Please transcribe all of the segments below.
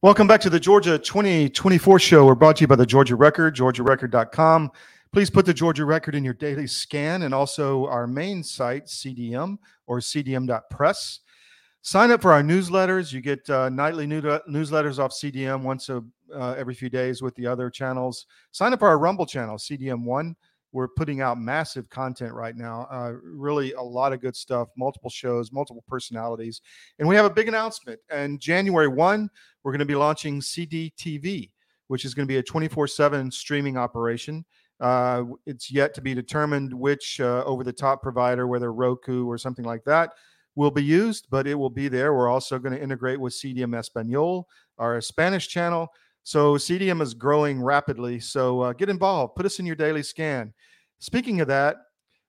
Welcome back to the Georgia 2024 show. We're brought to you by the Georgia Record, georgiarecord.com. Please put the Georgia Record in your daily scan and also our main site, CDM or cdm.press. Sign up for our newsletters. You get uh, nightly new- newsletters off CDM once a, uh, every few days with the other channels. Sign up for our Rumble channel, CDM1. We're putting out massive content right now. Uh, really, a lot of good stuff, multiple shows, multiple personalities. And we have a big announcement. And January 1, we're going to be launching CDTV, which is going to be a 24 7 streaming operation. Uh, it's yet to be determined which uh, over the top provider, whether Roku or something like that, will be used, but it will be there. We're also going to integrate with CDM Espanol, our Spanish channel. So CDM is growing rapidly. So uh, get involved. Put us in your daily scan. Speaking of that,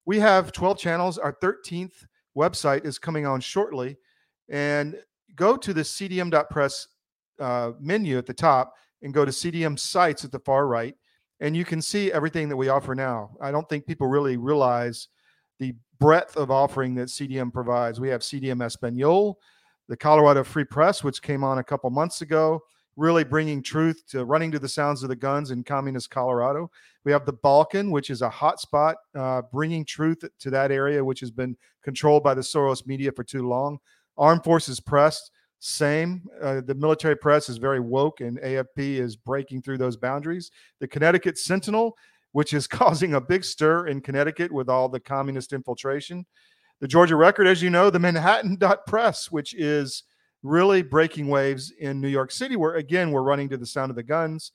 we have 12 channels. Our 13th website is coming on shortly. And go to the cdm.press uh, menu at the top and go to CDM sites at the far right. And you can see everything that we offer now. I don't think people really realize the breadth of offering that CDM provides. We have CDM Espanol, the Colorado Free Press, which came on a couple months ago really bringing truth to running to the sounds of the guns in communist Colorado. We have the Balkan, which is a hotspot, uh, bringing truth to that area, which has been controlled by the Soros media for too long. Armed Forces Press, same. Uh, the military press is very woke, and AFP is breaking through those boundaries. The Connecticut Sentinel, which is causing a big stir in Connecticut with all the communist infiltration. The Georgia Record, as you know, the Manhattan Press, which is really breaking waves in New York City, where again we're running to the sound of the guns.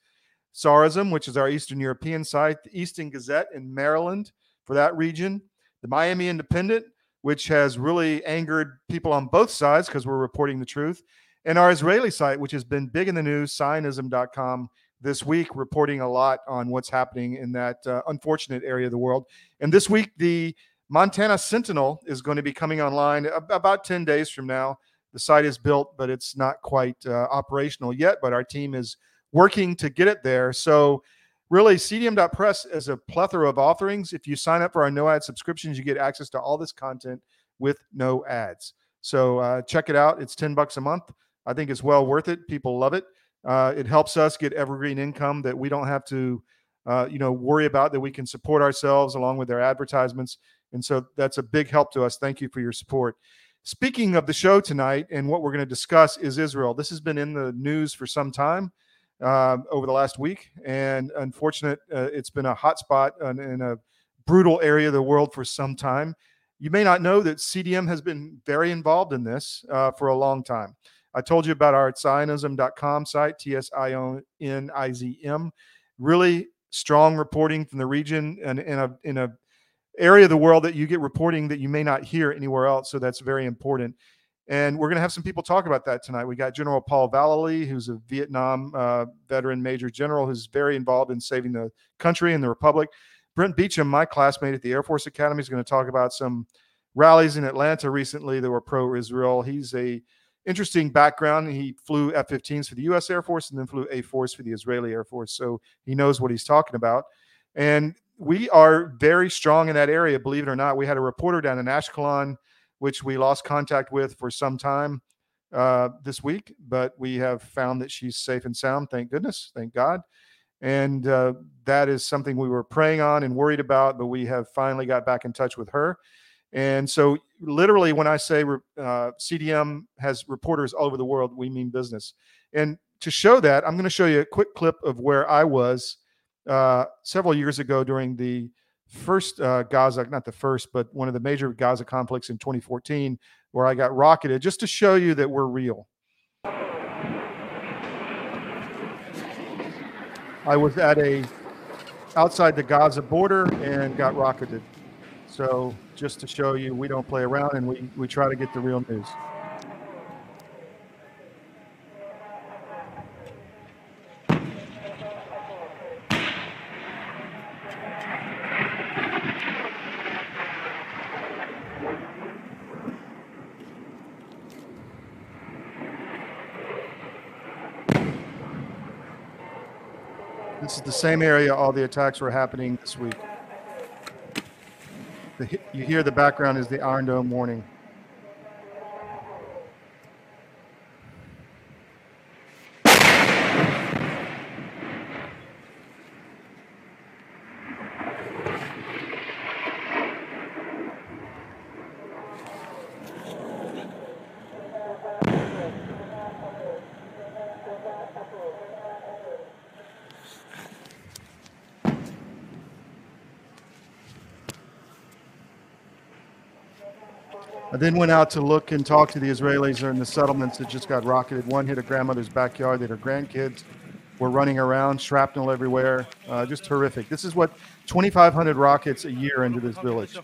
Tsarizm, which is our Eastern European site, the Eastern Gazette in Maryland for that region, the Miami Independent, which has really angered people on both sides because we're reporting the truth, and our Israeli site, which has been big in the news, Tsionizm.com, this week, reporting a lot on what's happening in that uh, unfortunate area of the world. And this week, the Montana Sentinel is going to be coming online about 10 days from now the site is built, but it's not quite uh, operational yet. But our team is working to get it there. So, really, CDM.press is a plethora of offerings. If you sign up for our no ad subscriptions, you get access to all this content with no ads. So, uh, check it out. It's 10 bucks a month. I think it's well worth it. People love it. Uh, it helps us get evergreen income that we don't have to, uh, you know, worry about. That we can support ourselves along with their advertisements, and so that's a big help to us. Thank you for your support. Speaking of the show tonight and what we're going to discuss is Israel. This has been in the news for some time uh, over the last week, and unfortunate, uh, it's been a hot spot in, in a brutal area of the world for some time. You may not know that CDM has been very involved in this uh, for a long time. I told you about our Tsionizm.com site, T S I O N I Z M. Really strong reporting from the region and in a in a area of the world that you get reporting that you may not hear anywhere else. So that's very important. And we're going to have some people talk about that tonight. We got General Paul Vallely, who's a Vietnam uh, veteran major general who's very involved in saving the country and the republic. Brent Beecham, my classmate at the Air Force Academy, is going to talk about some rallies in Atlanta recently that were pro-Israel. He's a interesting background. He flew F-15s for the U.S. Air Force and then flew A-4s for the Israeli Air Force, so he knows what he's talking about. And we are very strong in that area, believe it or not. We had a reporter down in Ashkelon, which we lost contact with for some time uh, this week, but we have found that she's safe and sound. Thank goodness. Thank God. And uh, that is something we were praying on and worried about, but we have finally got back in touch with her. And so, literally, when I say uh, CDM has reporters all over the world, we mean business. And to show that, I'm going to show you a quick clip of where I was uh, several years ago during the first uh, Gaza, not the first, but one of the major Gaza conflicts in 2014, where I got rocketed, just to show you that we're real. I was at a outside the Gaza border and got rocketed. So just to show you, we don't play around and we, we try to get the real news. Same area all the attacks were happening this week. The, you hear the background is the Iron Dome warning. I then went out to look and talk to the Israelis or in the settlements that just got rocketed. One hit a grandmother's backyard that her grandkids were running around, shrapnel everywhere. Uh, just horrific. This is what 2,500 rockets a year into this village.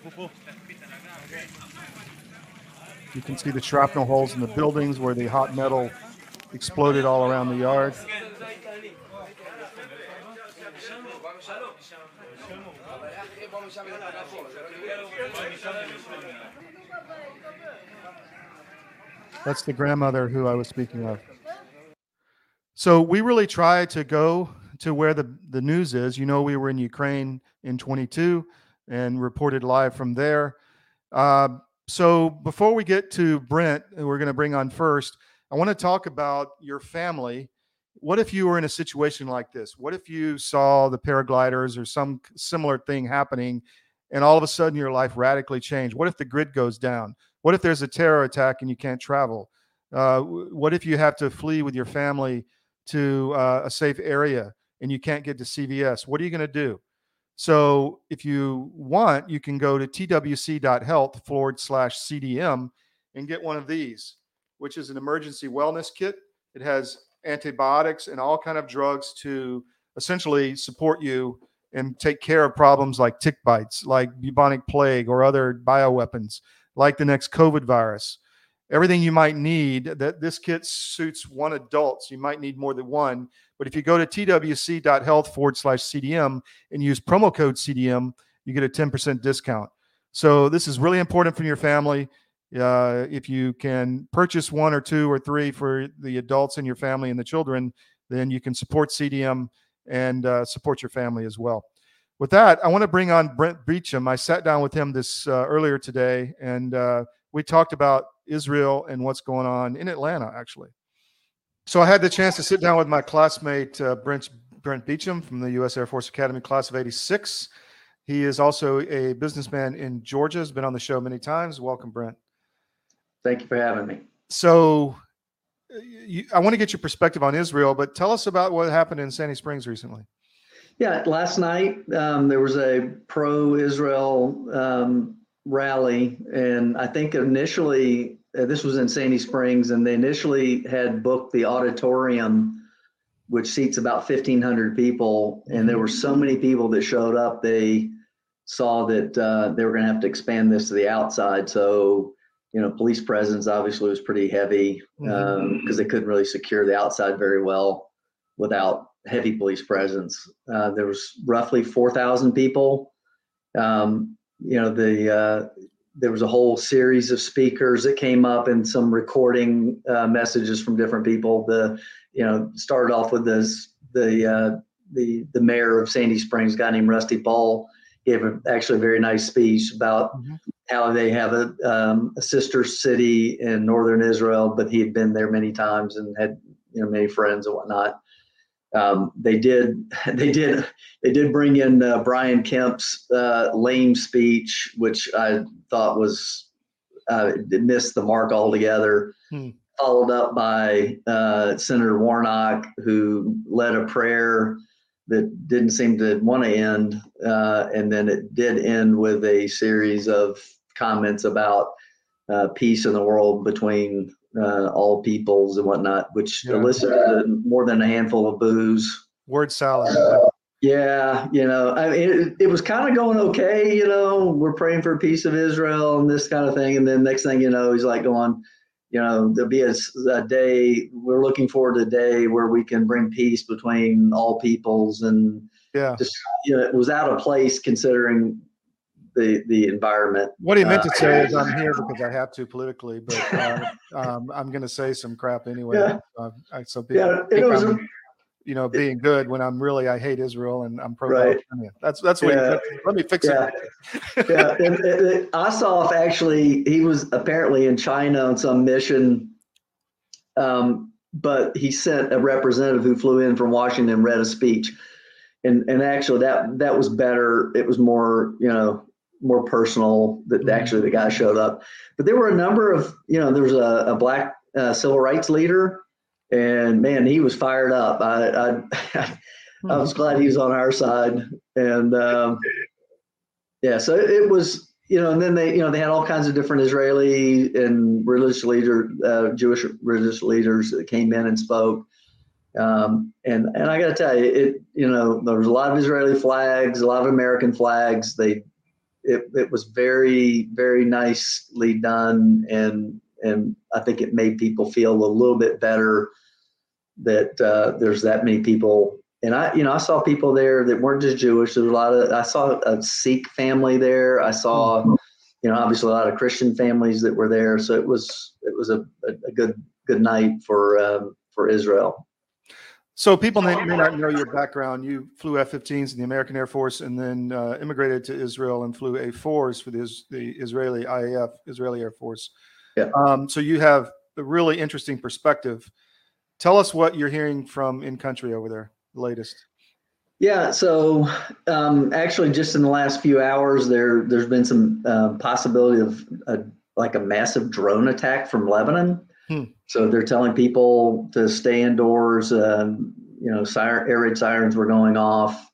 You can see the shrapnel holes in the buildings where the hot metal exploded all around the yard. That's the grandmother who I was speaking of. So we really try to go to where the, the news is. You know, we were in Ukraine in 22 and reported live from there. Uh, so before we get to Brent, who we're going to bring on first, I want to talk about your family. What if you were in a situation like this? What if you saw the paragliders or some similar thing happening and all of a sudden your life radically changed? What if the grid goes down? What if there's a terror attack and you can't travel? Uh, what if you have to flee with your family to uh, a safe area and you can't get to CVS? What are you going to do? So if you want, you can go to twc.health forward slash CDM and get one of these, which is an emergency wellness kit. It has antibiotics and all kind of drugs to essentially support you and take care of problems like tick bites, like bubonic plague or other bioweapons like the next COVID virus. Everything you might need that this kit suits one adult, so you might need more than one. But if you go to twc.health forward slash CDM and use promo code CDM, you get a 10% discount. So this is really important for your family. Uh, if you can purchase one or two or three for the adults in your family and the children, then you can support CDM and uh, support your family as well with that, I want to bring on Brent Beecham. I sat down with him this uh, earlier today, and uh, we talked about Israel and what's going on in Atlanta, actually. So I had the chance to sit down with my classmate uh, Brent Brent Beecham from the U.S. Air Force Academy, class of '86. He is also a businessman in Georgia. Has been on the show many times. Welcome, Brent. Thank you for having me. So, you, I want to get your perspective on Israel, but tell us about what happened in Sandy Springs recently. Yeah, last night um, there was a pro-Israel um, rally, and I think initially uh, this was in Sandy Springs, and they initially had booked the auditorium, which seats about fifteen hundred people, and there were so many people that showed up. They saw that uh, they were going to have to expand this to the outside, so you know, police presence obviously was pretty heavy because um, they couldn't really secure the outside very well without heavy police presence. Uh, there was roughly 4,000 people. Um, you know, the uh, there was a whole series of speakers that came up and some recording uh, messages from different people. The you know started off with this the uh, the the mayor of Sandy Springs, guy named Rusty Paul, gave a, actually a very nice speech about mm-hmm. how they have a, um, a sister city in northern Israel, but he had been there many times and had you know many friends and whatnot. Um, they did they did they did bring in uh, Brian Kemp's uh, lame speech, which I thought was uh, missed the mark altogether. Hmm. Followed up by uh, Senator Warnock, who led a prayer that didn't seem to want to end, uh, and then it did end with a series of comments about uh, peace in the world between uh, all peoples and whatnot, which yeah. elicited more than a handful of boos. Word salad. yeah, you know, I mean, it, it was kind of going okay. You know, we're praying for peace of Israel and this kind of thing, and then next thing you know, he's like going, you know, there'll be a, a day. We're looking forward to a day where we can bring peace between all peoples, and yeah, just you know, it was out of place considering the the environment. What he meant to uh, say is, I'm here because I have to politically, but uh, um, I'm going to say some crap anyway. Yeah. Uh, I, so be, yeah, it was. A, you know, being good when I'm really I hate Israel and I'm pro right. That's that's what. Yeah. He, let me fix yeah. it. yeah, and, and Ossoff actually he was apparently in China on some mission, um, but he sent a representative who flew in from Washington read a speech, and and actually that that was better. It was more you know more personal that mm-hmm. actually the guy showed up. But there were a number of, you know, there was a, a black uh, civil rights leader, and man, he was fired up. I I, I was glad he was on our side, and um, yeah, so it, it was you know, and then they, you know, they had all kinds of different Israeli and religious leader, uh, Jewish religious leaders that came in and spoke. Um, and and I got to tell you, it, you know, there was a lot of Israeli flags, a lot of American flags. They, it, it was very, very nicely done, and and I think it made people feel a little bit better that uh, there's that many people and I, you know, I saw people there that weren't just Jewish. There's a lot of, I saw a Sikh family there. I saw, you know, obviously a lot of Christian families that were there. So it was, it was a, a good, good night for, um, for Israel. So people may, may, not know your background. You flew F-15s in the American Air Force, and then uh, immigrated to Israel and flew A-4s for the, the Israeli IAF, Israeli Air Force. Yeah. Um, so you have a really interesting perspective. Tell us what you're hearing from in country over there latest? Yeah, so um, actually, just in the last few hours, there there's been some uh, possibility of a, like a massive drone attack from Lebanon. Hmm. So they're telling people to stay indoors. Um, you know, siren, air raid sirens were going off,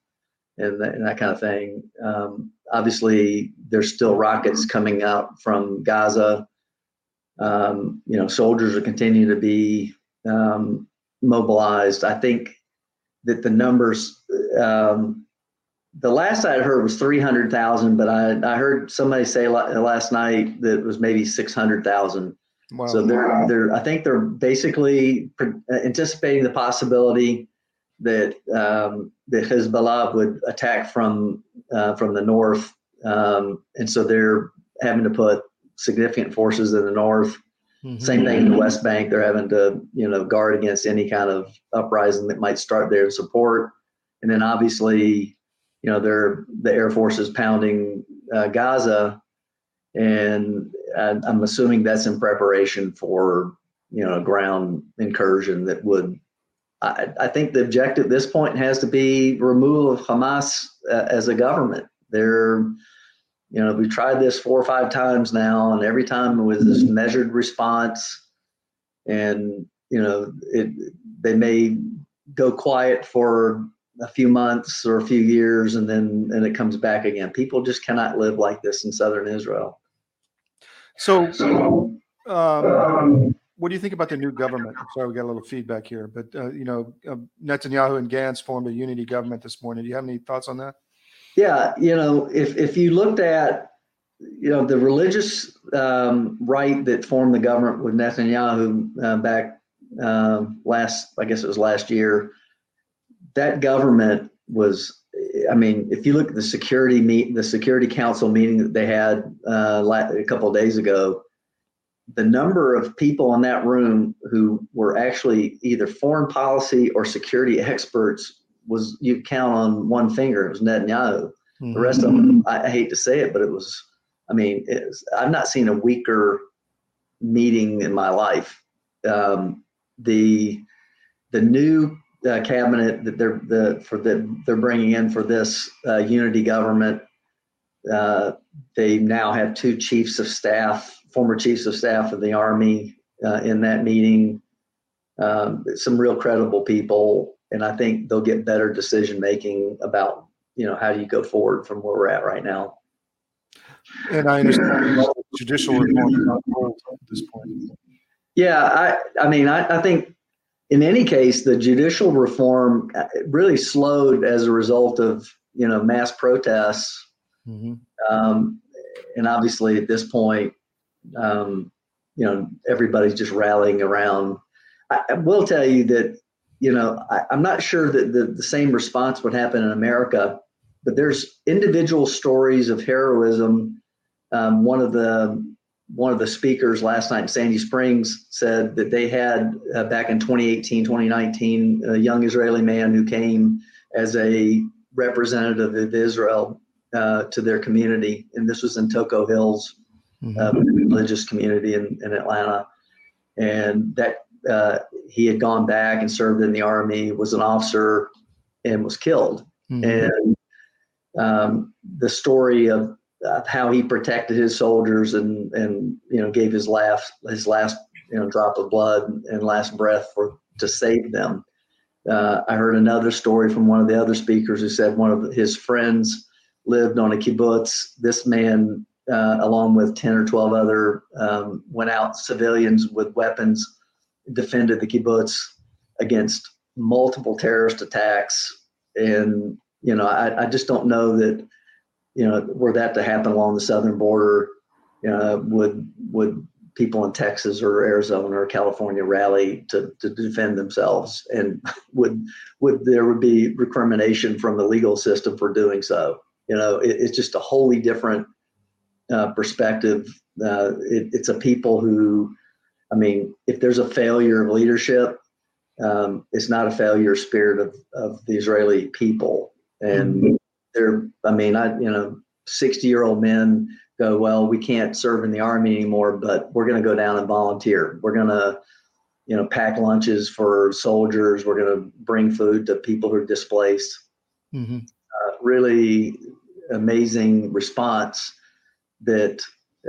and, that, and that kind of thing. Um, obviously, there's still rockets coming out from Gaza. Um, you know, soldiers are continuing to be um, mobilized. I think that the numbers um, the last I heard was 300,000, but I, I heard somebody say last night that it was maybe 600,000. Wow. So they're, they're, I think they're basically anticipating the possibility that, um, that Hezbollah would attack from, uh, from the north. Um, and so they're having to put significant forces in the north Mm-hmm. Same thing in the West Bank. They're having to, you know, guard against any kind of uprising that might start there in support. And then obviously, you know, they're the Air Force is pounding uh, Gaza, and I'm assuming that's in preparation for, you know, a ground incursion that would. I, I think the objective at this point has to be removal of Hamas uh, as a government. They're you know, we've tried this four or five times now, and every time it was this measured response. And you know, it they may go quiet for a few months or a few years, and then and it comes back again. People just cannot live like this in southern Israel. So, um, what do you think about the new government? I'm sorry, we got a little feedback here, but uh, you know, uh, Netanyahu and Gantz formed a unity government this morning. Do you have any thoughts on that? Yeah, you know, if if you looked at you know the religious um, right that formed the government with Netanyahu uh, back uh, last, I guess it was last year, that government was. I mean, if you look at the security meet, the Security Council meeting that they had uh, a couple of days ago, the number of people in that room who were actually either foreign policy or security experts was you count on one finger. It was Netanyahu. Mm-hmm. The rest of them, I, I, hate to say it, but it was. I mean, was, I've not seen a weaker meeting in my life. Um, the the new uh, cabinet that they're the for the they're bringing in for this uh, unity government. Uh, they now have two chiefs of staff, former chiefs of staff of the army, uh, in that meeting. Um, some real credible people and I think they'll get better decision making about you know how do you go forward from where we're at right now. And I understand judicial reform at this point. Yeah, I I mean I, I think in any case the judicial reform uh, really slowed as a result of you know mass protests. Mm-hmm. Um, and obviously at this point, um, you know everybody's just rallying around. I, I will tell you that you know, I, am not sure that the, the same response would happen in America, but there's individual stories of heroism. Um, one of the one of the speakers last night in Sandy Springs said that they had uh, back in 2018, 2019, a young Israeli man who came as a representative of Israel uh, to their community, and this was in Toco Hills, mm-hmm. uh, religious community in, in Atlanta, and that uh, he had gone back and served in the army, was an officer, and was killed. Mm-hmm. And um, the story of, of, how he protected his soldiers and and you know gave his last his last you know drop of blood and last breath for to save them. Uh, I heard another story from one of the other speakers who said one of his friends lived on a kibbutz. This man uh, along with 10 or 12 other, um, went out civilians with weapons, defended the kibbutz against multiple terrorist attacks. And, you know, I, I just don't know that, you know, were that to happen along the southern border, uh, would would people in Texas or Arizona or California rally to, to defend themselves, and would would there would be recrimination from the legal system for doing so? You know, it, it's just a wholly different uh, perspective. Uh, it, it's a people who, I mean, if there's a failure of leadership, um, it's not a failure spirit of, of the Israeli people. And mm-hmm. They're, I mean, I, you know, 60 year old men go, well, we can't serve in the army anymore, but we're going to go down and volunteer. We're going to, you know, pack lunches for soldiers. We're going to bring food to people who are displaced. Mm-hmm. Uh, really amazing response that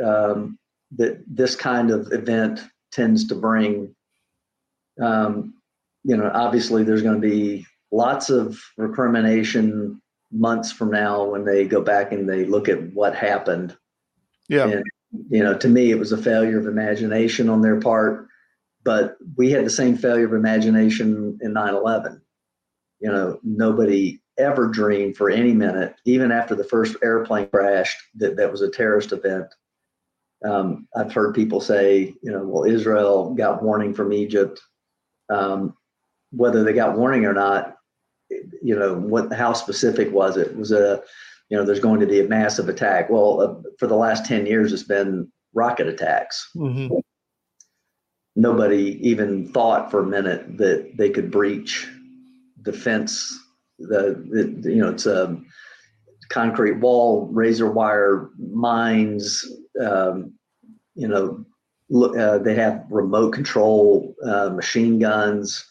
um, that this kind of event tends to bring. Um, you know, obviously, there's going to be lots of recrimination months from now when they go back and they look at what happened yeah. And, you know, to me, it was a failure of imagination on their part, but we had the same failure of imagination in 9 11. You know, nobody ever dreamed for any minute, even after the first airplane crashed, that that was a terrorist event. Um, I've heard people say, you know, well, Israel got warning from Egypt. Um, whether they got warning or not, you know, what how specific was it? Was a you know, there's going to be a massive attack. Well, uh, for the last 10 years, it's been rocket attacks. Mm-hmm. Nobody even thought for a minute that they could breach defense. The, the you know, it's a concrete wall, razor wire mines. Um, you know, uh, they have remote control uh, machine guns.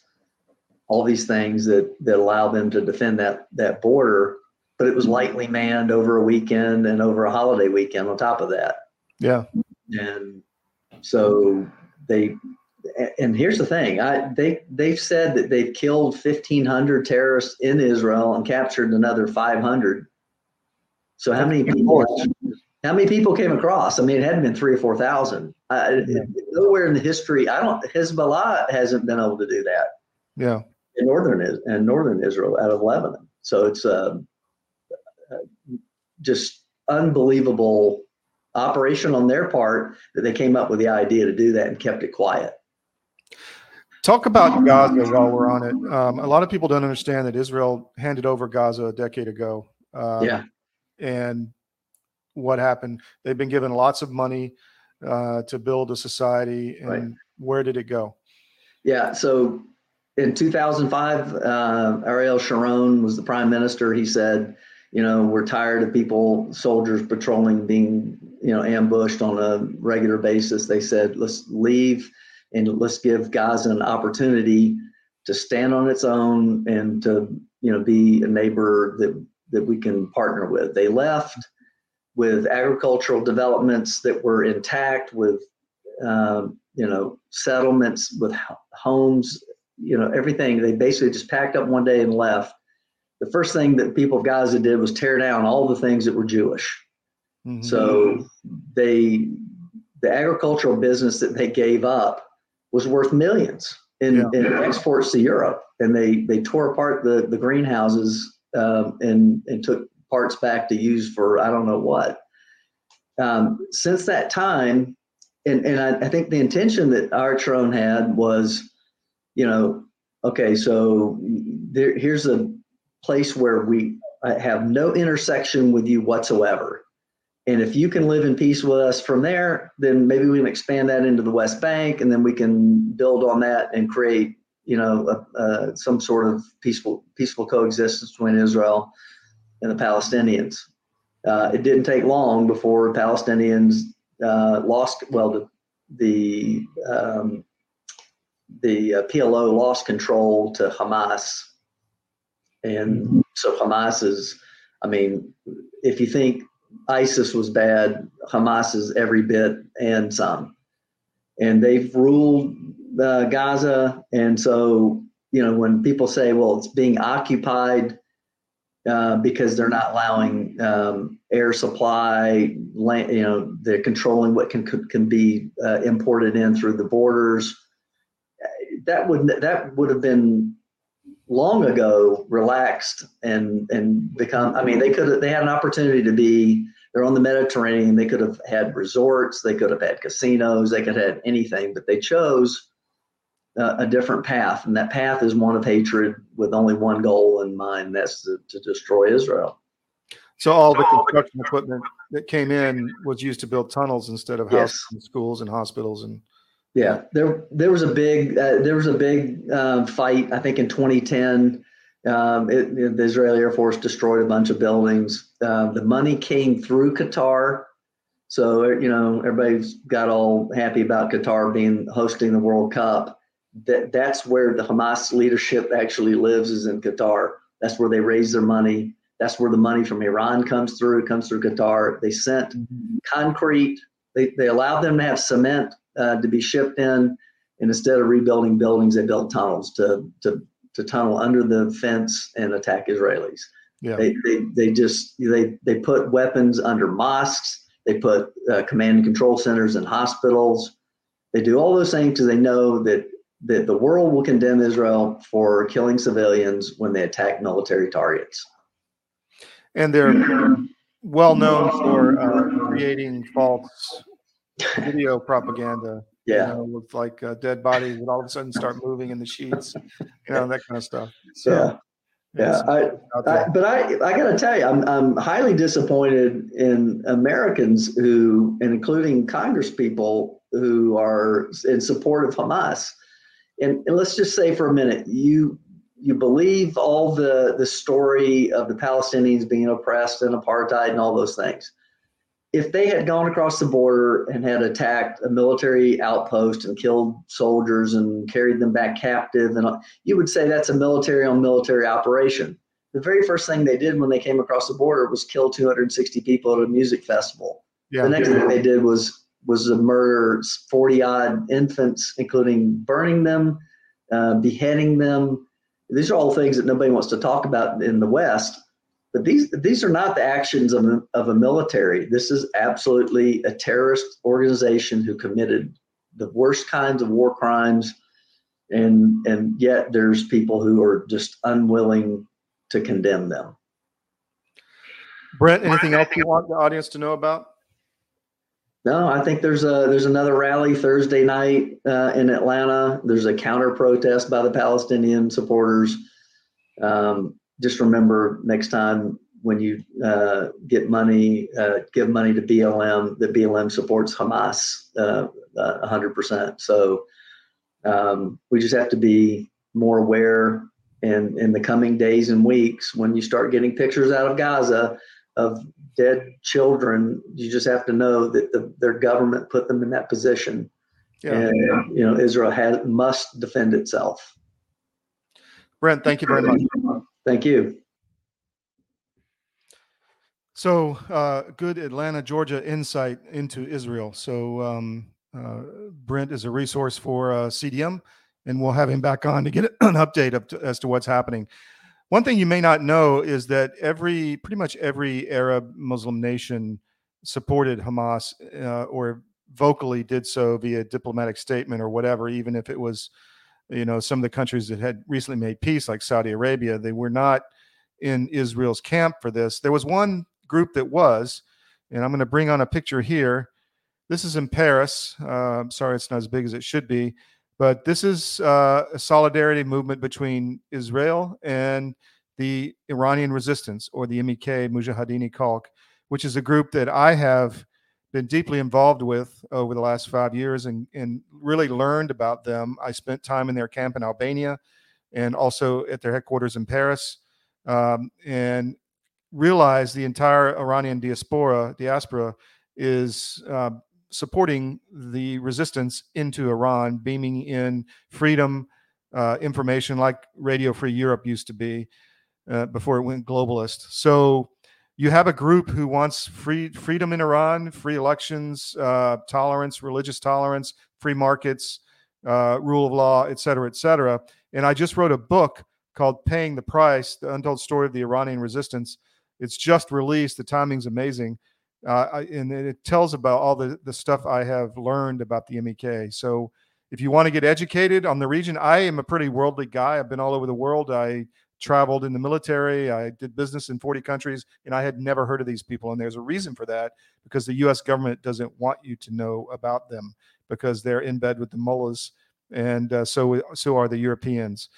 All these things that that allow them to defend that that border but it was lightly manned over a weekend and over a holiday weekend on top of that. Yeah. And so they and here's the thing I, they they've said that they've killed 1500 terrorists in israel and captured another 500 so how many people how many people came across i mean it hadn't been three or four thousand yeah. nowhere in the history i don't hezbollah hasn't been able to do that yeah in northern and northern israel out of lebanon so it's um, just unbelievable operation on their part that they came up with the idea to do that and kept it quiet. Talk about Gaza while we're on it. Um, a lot of people don't understand that Israel handed over Gaza a decade ago. Um, yeah. And what happened? They've been given lots of money uh, to build a society. And right. where did it go? Yeah. So in 2005, uh, Ariel Sharon was the prime minister. He said, you know, we're tired of people, soldiers patrolling, being, you know, ambushed on a regular basis. They said, let's leave and let's give Gaza an opportunity to stand on its own and to, you know, be a neighbor that, that we can partner with. They left with agricultural developments that were intact, with, um, you know, settlements, with homes, you know, everything. They basically just packed up one day and left the first thing that people of Gaza did was tear down all the things that were Jewish. Mm-hmm. So they, the agricultural business that they gave up was worth millions in, yeah. in exports to Europe, and they they tore apart the the greenhouses um, and and took parts back to use for I don't know what. Um, since that time, and and I, I think the intention that Ariel Sharon had was, you know, okay, so there, here's a place where we uh, have no intersection with you whatsoever. And if you can live in peace with us from there, then maybe we can expand that into the West Bank, and then we can build on that and create, you know, some sort of peaceful peaceful coexistence between Israel and the Palestinians. Uh, it didn't take long before Palestinians uh, lost. Well, the the um, the uh, PLO lost control to Hamas and so Hamas is, I mean, if you think ISIS was bad, Hamas is every bit and some. And they've ruled uh, Gaza. And so, you know, when people say, well, it's being occupied, uh, because they're not allowing um, air supply. Land, you know, they're controlling what can can be uh, imported in through the borders. That would that would have been long ago relaxed and and become. I mean, they could they had an opportunity to be. They're on the Mediterranean. They could have had resorts. They could have had casinos. They could have had anything, but they chose uh, a different path, and that path is one of hatred with only one goal in mind that's to, to destroy Israel. So all the construction equipment that came in was used to build tunnels instead of houses, yes. and schools, and hospitals, and yeah, there there was a big uh, there was a big uh, fight. I think in 2010, um, it, it, the Israeli Air Force destroyed a bunch of buildings. Uh, the money came through Qatar, so you know everybody's got all happy about Qatar being hosting the World Cup that that's where the Hamas leadership actually lives is in Qatar. That's where they raise their money. That's where the money from Iran comes through. It comes through Qatar. They sent mm-hmm. concrete. They, they allowed them to have cement uh, to be shipped in. And instead of rebuilding buildings, they built tunnels to, to, to tunnel under the fence and attack Israelis. Yeah. They, they, they just they, they put weapons under mosques. They put uh, command and control centers in hospitals. They do all those things because they know that that the world will condemn Israel for killing civilians when they attack military targets. And they're well known for uh, creating false video propaganda. Yeah, you know, with like uh, dead bodies that all of a sudden start moving in the sheets, you know, that kind of stuff. So, yeah, yeah. I, I, but I, I got to tell you, I'm, I'm highly disappointed in Americans who, and including Congress people who are in support of Hamas and, and let's just say for a minute, you you believe all the the story of the Palestinians being oppressed and apartheid and all those things. If they had gone across the border and had attacked a military outpost and killed soldiers and carried them back captive, and you would say that's a military on military operation. The very first thing they did when they came across the border was kill 260 people at a music festival. Yeah. The next thing they did was was to murder 40 odd infants, including burning them, uh, beheading them. These are all things that nobody wants to talk about in the West. But these these are not the actions of a, of a military. This is absolutely a terrorist organization who committed the worst kinds of war crimes, and and yet there's people who are just unwilling to condemn them. Brent, anything else you want the audience to know about? No, I think there's a there's another rally Thursday night uh, in Atlanta. There's a counter protest by the Palestinian supporters. Um, just remember next time when you uh, get money, uh, give money to BLM. That BLM supports Hamas uh, 100%. So um, we just have to be more aware. And in the coming days and weeks, when you start getting pictures out of Gaza of dead children, you just have to know that the, their government put them in that position. Yeah. And, you know, Israel has, must defend itself. Brent, thank you very much. Thank you. So, uh, good Atlanta, Georgia insight into Israel. So, um, uh, Brent is a resource for uh, CDM, and we'll have him back on to get an update to, as to what's happening. One thing you may not know is that every, pretty much every Arab Muslim nation supported Hamas uh, or vocally did so via diplomatic statement or whatever, even if it was, you know, some of the countries that had recently made peace, like Saudi Arabia, they were not in Israel's camp for this. There was one group that was, and I'm going to bring on a picture here. This is in Paris. Uh, I'm sorry, it's not as big as it should be. But this is uh, a solidarity movement between Israel and the Iranian resistance, or the MEK Mujahideen Khalq, which is a group that I have been deeply involved with over the last five years and, and really learned about them. I spent time in their camp in Albania and also at their headquarters in Paris um, and realized the entire Iranian diaspora, diaspora is uh, supporting the resistance into Iran, beaming in freedom uh, information like Radio Free Europe used to be uh, before it went globalist. So you have a group who wants free freedom in Iran, free elections, uh, tolerance, religious tolerance, free markets, uh, rule of law, et cetera, et cetera. And I just wrote a book called Paying the Price The Untold Story of the Iranian Resistance. It's just released. The timing's amazing. Uh, and it tells about all the, the stuff I have learned about the MEK. So if you want to get educated on the region, I am a pretty worldly guy. I've been all over the world. I traveled in the military. I did business in 40 countries, and I had never heard of these people. And there's a reason for that because the U.S. government doesn't want you to know about them because they're in bed with the mullahs, and uh, so so are the Europeans.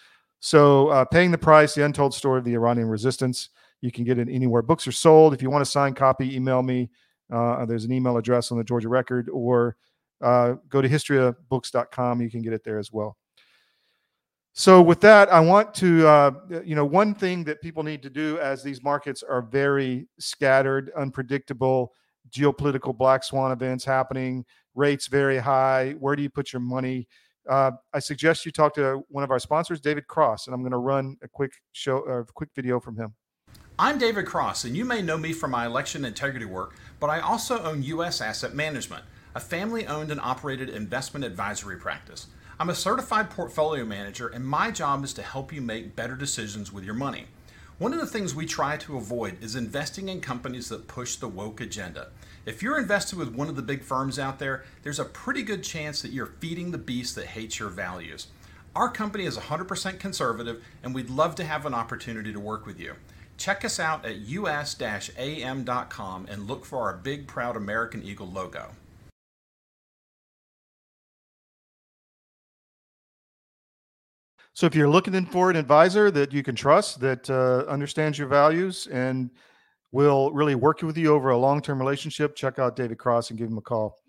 So, uh, paying the price, the untold story of the Iranian resistance. You can get it anywhere books are sold. If you want a signed copy, email me. Uh, there's an email address on the Georgia Record, or uh, go to historyofbooks.com. You can get it there as well. So, with that, I want to, uh, you know, one thing that people need to do as these markets are very scattered, unpredictable, geopolitical black swan events happening, rates very high. Where do you put your money? Uh, I suggest you talk to one of our sponsors, David Cross, and I'm going to run a quick show, a quick video from him. I'm David Cross, and you may know me from my election integrity work, but I also own U.S. Asset Management, a family owned and operated investment advisory practice. I'm a certified portfolio manager, and my job is to help you make better decisions with your money. One of the things we try to avoid is investing in companies that push the woke agenda. If you're invested with one of the big firms out there, there's a pretty good chance that you're feeding the beast that hates your values. Our company is 100% conservative, and we'd love to have an opportunity to work with you. Check us out at us-am.com and look for our big, proud American Eagle logo. So if you're looking for an advisor that you can trust, that uh, understands your values, and will really work with you over a long-term relationship, check out David Cross and give him a call.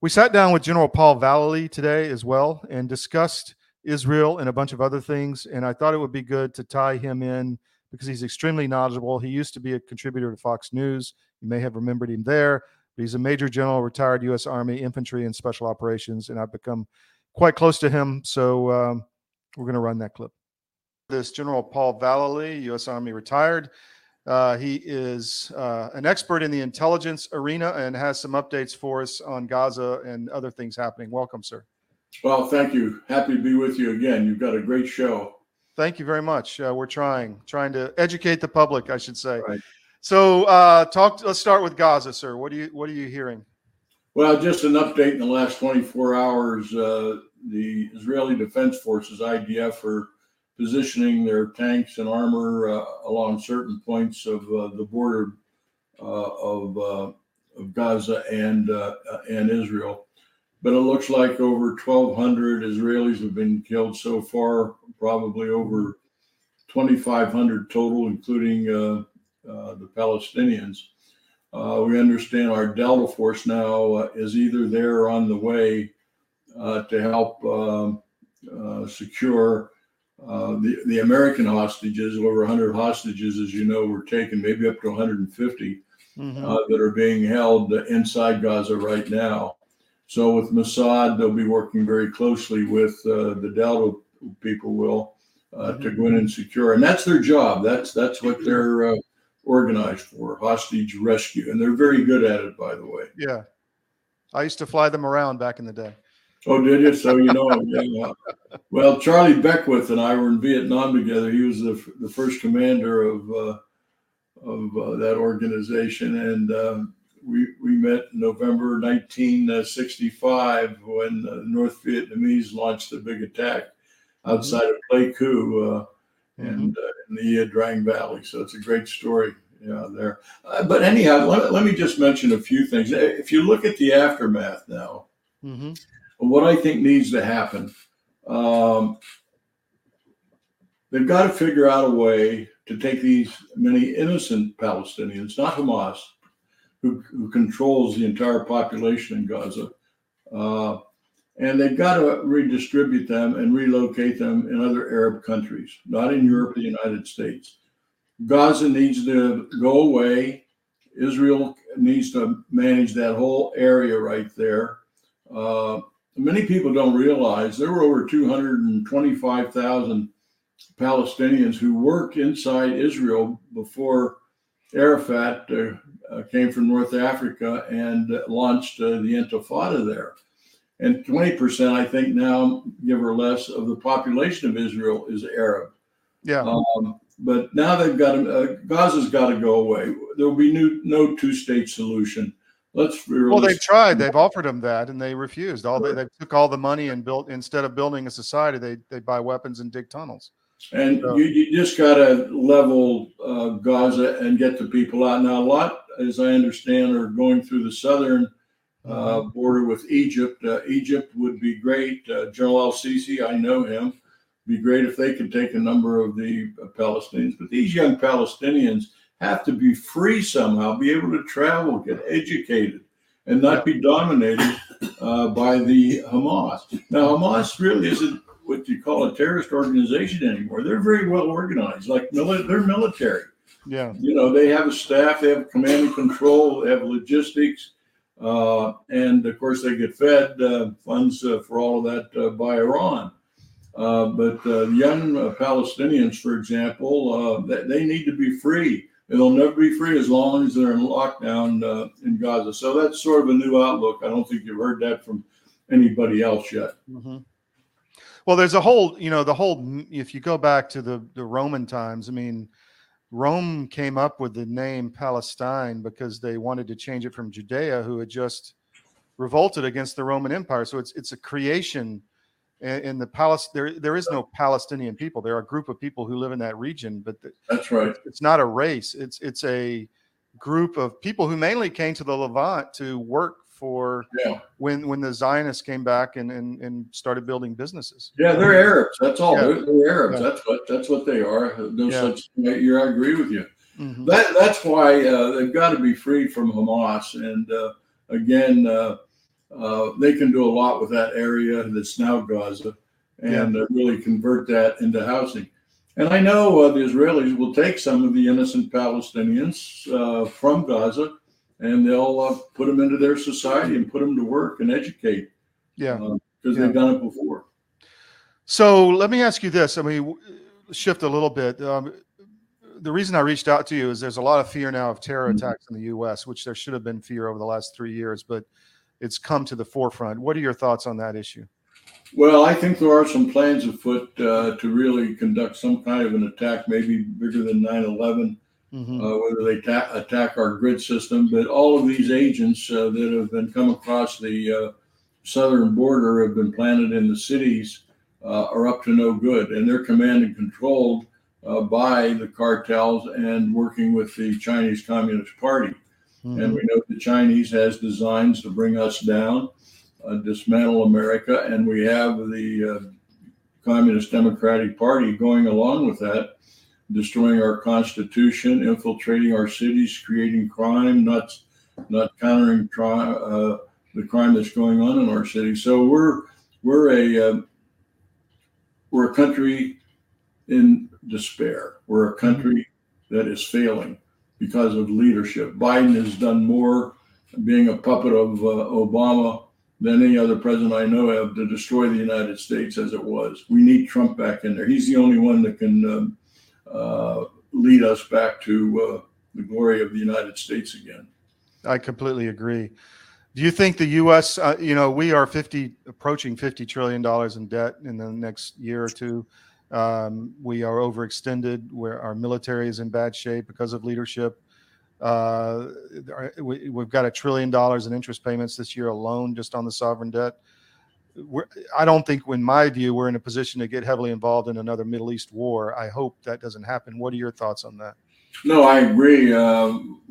We sat down with General Paul Vallely today as well and discussed Israel and a bunch of other things. And I thought it would be good to tie him in because he's extremely knowledgeable. He used to be a contributor to Fox News. You may have remembered him there. But he's a major general, retired U.S. Army infantry and special operations, and I've become quite close to him. So um, we're going to run that clip. This General Paul Vallely, U.S. Army retired. Uh, he is uh, an expert in the intelligence arena and has some updates for us on Gaza and other things happening. Welcome, sir. Well, thank you. Happy to be with you again. You've got a great show. Thank you very much. Uh, we're trying, trying to educate the public, I should say. Right. So, uh, talk. Let's start with Gaza, sir. What do you What are you hearing? Well, just an update in the last 24 hours. Uh, the Israeli Defense Forces (IDF) are positioning their tanks and armor uh, along certain points of uh, the border uh, of of Gaza and and Israel. But it looks like over 1,200 Israelis have been killed so far, probably over 2,500 total, including uh, uh, the Palestinians. Uh, we understand our Delta Force now uh, is either there or on the way uh, to help um, uh, secure the, the American hostages. Over 100 hostages, as you know, were taken, maybe up to 150 mm-hmm. that are being held inside Gaza right now. So with Mossad, they'll be working very closely with uh, the Delta people will uh, to go in and secure, and that's their job. That's that's what they're uh, organized for, hostage rescue, and they're very good at it, by the way. Yeah, I used to fly them around back in the day. Oh, did you? So you know, yeah. Well, Charlie Beckwith and I were in Vietnam together. He was the the first commander of uh, of uh, that organization, and um, we, we met in November 1965 when the North Vietnamese launched a big attack outside mm-hmm. of Pleiku uh, and mm-hmm. uh, in the Drang Valley. So it's a great story yeah, there. Uh, but anyhow, let, let, me just mention a few things. If you look at the aftermath now, mm-hmm. What I think needs to happen, um, they've got to figure out a way to take these many innocent Palestinians, not Hamas, who, who controls the entire population in Gaza. Uh, and they've got to redistribute them and relocate them in other Arab countries, not in Europe or the United States. Gaza needs to go away. Israel needs to manage that whole area right there. Uh, many people don't realize there were over 225,000 Palestinians who worked inside Israel before Arafat uh, uh, came from North Africa and launched uh, the Intifada there. And 20%, I think now, give or less, of the population of Israel is Arab. Yeah. Um, but now they've got uh, Gaza's got to go away. There will be new, no two-state solution. Let's be Well, they've tried. They've offered them that, and they refused. All they, they took all the money and built instead of building a society, they they buy weapons and dig tunnels. And So- you, you just got to level uh, Gaza and get the people out. Now, a lot, as I understand, are going through the southern uh, border with Egypt. Uh, Egypt would be great. Uh, General Al Sisi, I know him. Be great if they could take a number of the uh, Palestinians. But these young Palestinians have to be free somehow, be able to travel, get educated, and not be dominated uh, by the Hamas. Now, Hamas really isn't what you call a terrorist organization anymore. They're very well organized, like mili- they're military. Yeah, You know, they have a staff, they have command and control, they have logistics, uh, and of course, they get fed uh, funds uh, for all of that uh, by Iran. Uh, but uh, young uh, Palestinians, for example, uh, they, they need to be free. They'll never be free as long as they're in lockdown uh, in Gaza. So that's sort of a new outlook. I don't think you've heard that from anybody else yet. hmm Well, there's a whole, you know, the whole. If you go back to the the Roman times, I mean, Rome came up with the name Palestine because they wanted to change it from Judea, who had just revolted against the Roman Empire. So it's it's a creation. In in the palace, there there is no Palestinian people. There are a group of people who live in that region, but the, That's right. it's not a race. It's it's a group of people who mainly came to the Levant to work for Yeah. when when the Zionists came back and and, and started building businesses. Yeah, they're Arabs. That's all. Yeah. They're, they're Arabs. Yeah. That's what that's what they are. No such. You're, I agree with you. Mhm. That that's why uh, they've got to be freed from Hamas. And uh, again, uh, uh, they can do a lot with that area that's now Gaza, and uh, really convert that into housing. And I know uh, the Israelis will take some of the innocent Palestinians uh, from Gaza, and they'll uh, put them into their society and put them to work and educate Yeah. because Yeah. they've done it before. So let me ask you this. I mean, shift a little bit. Um, the reason I reached out to you is there's a lot of fear now of terror Mhm. attacks in the U.S., which there should have been fear over the last three years, but it's come to the forefront. What are your thoughts on that issue? Well, I think there are some plans afoot uh, to really conduct some kind of an attack, maybe bigger than 9 11, Mhm. uh, whether they ta- attack our grid system. But all of these agents uh, that have been come across the uh, southern border have been planted in the cities uh, are up to no good. And they're command and controlled uh, by the cartels and working with the Chinese Communist Party. And Mhm. we know the Chinese has designs to bring us down, uh, dismantle America, and we have the uh, Communist Democratic Party going along with that, destroying our Constitution, infiltrating our cities, creating crime, not not countering tri- uh, the crime that's going on in our city. So we're we're a uh, we're a country in despair. We're a country that is failing because of leadership. Biden has done more being a puppet of uh, Obama than any other president I know of to destroy the United States as it was. We need Trump back in there. He's the only one that can um, uh, lead us back to uh, the glory of the United States again. I completely agree. Do you think the U.S. Uh, you know, we are fifty approaching fifty trillion dollars in debt in the next year or two. Um, we are overextended. Where our military is in bad shape because of leadership. Uh, we, we've got a trillion dollars in interest payments this year alone, just on the sovereign debt. We're, I don't think, in my view, we're in a position to get heavily involved in another Middle East war. I hope that doesn't happen. What are your thoughts on that? No, I agree. Um,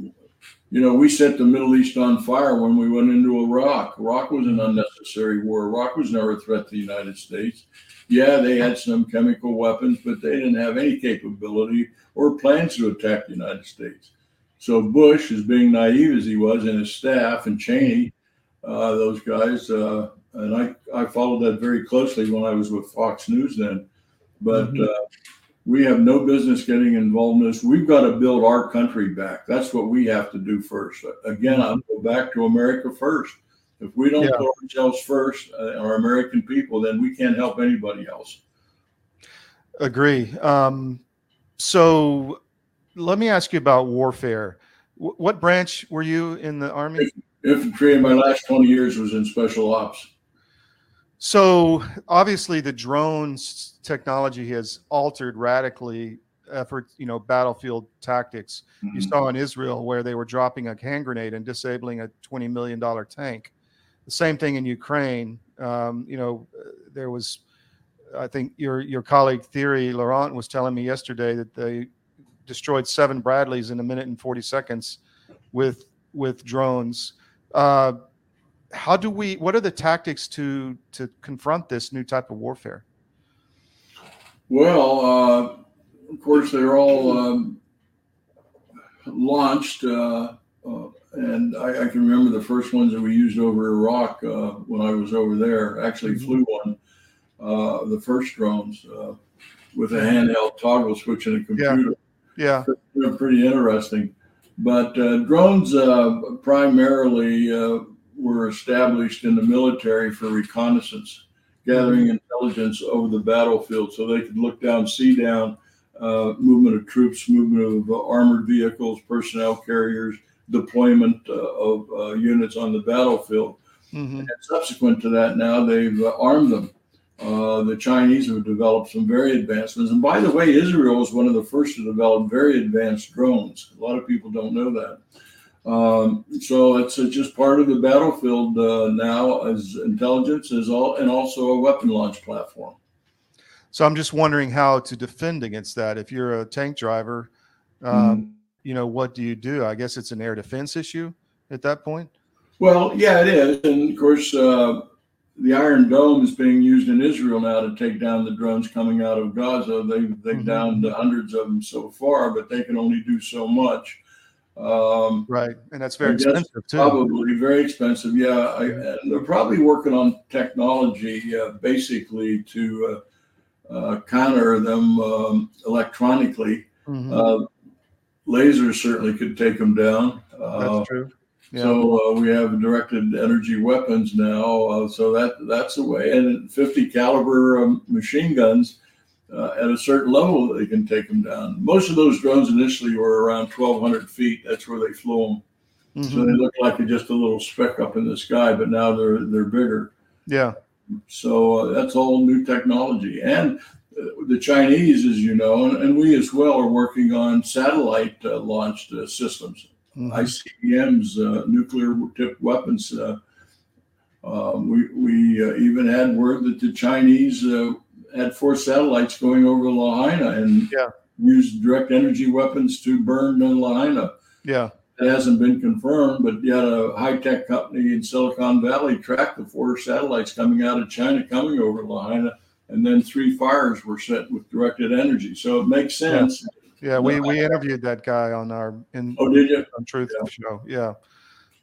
you know, we set the Middle East on fire when we went into Iraq. Iraq was an unnecessary war. Iraq was never a threat to the United States. Yeah, they had some chemical weapons, but they didn't have any capability or plans to attack the United States. So Bush, as being naive as he was, and his staff and Cheney, uh, those guys, uh, and I, I followed that very closely when I was with Fox News then. But Mhm. uh, we have no business getting involved in this. We've got to build our country back. That's what we have to do first. Again, I'll go back to America first. If we don't Yeah. put ourselves first, uh, our American people, then we can't help anybody else. Agree. Um, so let me ask you about warfare. Wh- what branch were you in the army? Infantry in my last 20 years was in special ops. So obviously, the drones technology has altered radically effort, you know, battlefield tactics. Mm-hmm. You saw in Israel where they were dropping a hand grenade and disabling a twenty million dollar tank. The same thing in Ukraine. Um, you know, there was, I think your your colleague Thierry Laurent was telling me yesterday that they destroyed seven Bradleys in a minute and forty seconds with with drones. Uh, how do we what are the tactics to to confront this new type of warfare well uh, of course they're all um, launched uh, uh, and I, I, can remember the first ones that we used over iraq uh, when i was over there actually mm-hmm. flew one uh, the first drones uh, with a handheld toggle switch and a computer yeah, yeah. pretty interesting but drones primarily were established in the military for reconnaissance, gathering intelligence over the battlefield so they could look down, see down, uh, movement of troops, movement of uh, armored vehicles, personnel carriers, deployment uh, of uh, units on the battlefield. Mm-hmm. And subsequent to that, now they've uh, armed them. Uh, the Chinese have developed some very advanced ones. And by the way, Israel was one of the first to develop very advanced drones. A lot of people don't know that. Um, so it's uh, just part of the battlefield uh, now as intelligence as all and also a weapon launch platform. So I'm just wondering how to defend against that. If you're a tank driver, um, mm-hmm. you know, what do you do? I guess it's an air defense issue at that point. Well, yeah, it is, and of course, uh, the Iron Dome is being used in Israel now to take down the drones coming out of Gaza. They they've mm-hmm. downed hundreds of them so far, but they can only do so much. Um, right, and that's very expensive too. Probably very expensive. Yeah, I, and they're probably working on technology uh, basically to uh, uh, counter them um, electronically. Mm-hmm. Uh, lasers certainly could take them down. Uh, that's true. Yeah. So uh, we have directed energy weapons now. so that that's the way. And 50 caliber um, machine guns uh, at a certain level, they can take them down. Most of those drones initially were around 1,200 feet. That's where they flew them. Mm-hmm. So they look like just a little speck up in the sky, but now they're they're bigger. Yeah. So uh, that's all new technology, and uh, the Chinese, as you know, and, and, we as well are working on satellite uh, launched uh, systems, mm-hmm. ICBMs, uh, nuclear tipped weapons. Um, we we even had word that the Chinese had four satellites going over Lahaina and yeah. used direct energy weapons to burn Lahaina. Yeah. It hasn't been confirmed, but yet a high tech company in Silicon Valley tracked the four satellites coming out of China coming over Lahaina, and then three fires were set with directed energy. So it makes sense. Yeah, yeah we, we interviewed that guy on our in oh did you on Truth yeah. Show. Yeah,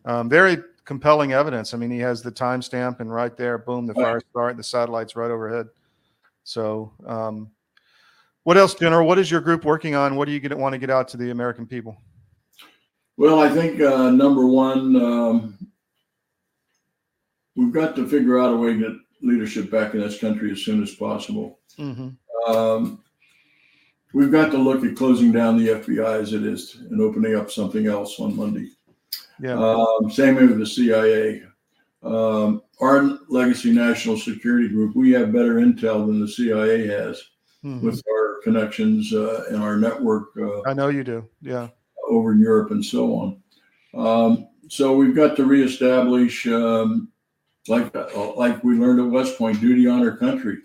um, very compelling evidence. I mean, he has the timestamp, and right there, boom, the fire start, the satellites right overhead. So, um, what else, General? What is your group working on? What do you get, want to get out to the American people? Well, I think uh, number one, um, we've got to figure out a way to get leadership back in this country as soon as possible. Mm-hmm. Um, we've got to look at closing down the FBI as it is and opening up something else on Monday. Yeah. Um, same with the CIA. Um, our legacy national security group, we have better intel than the CIA has mm-hmm. with our connections uh, and our network. Uh, I know you do. Yeah. Over in Europe and so on. Um, so we've got to reestablish, um, like uh, like we learned at West Point, duty, honor, country.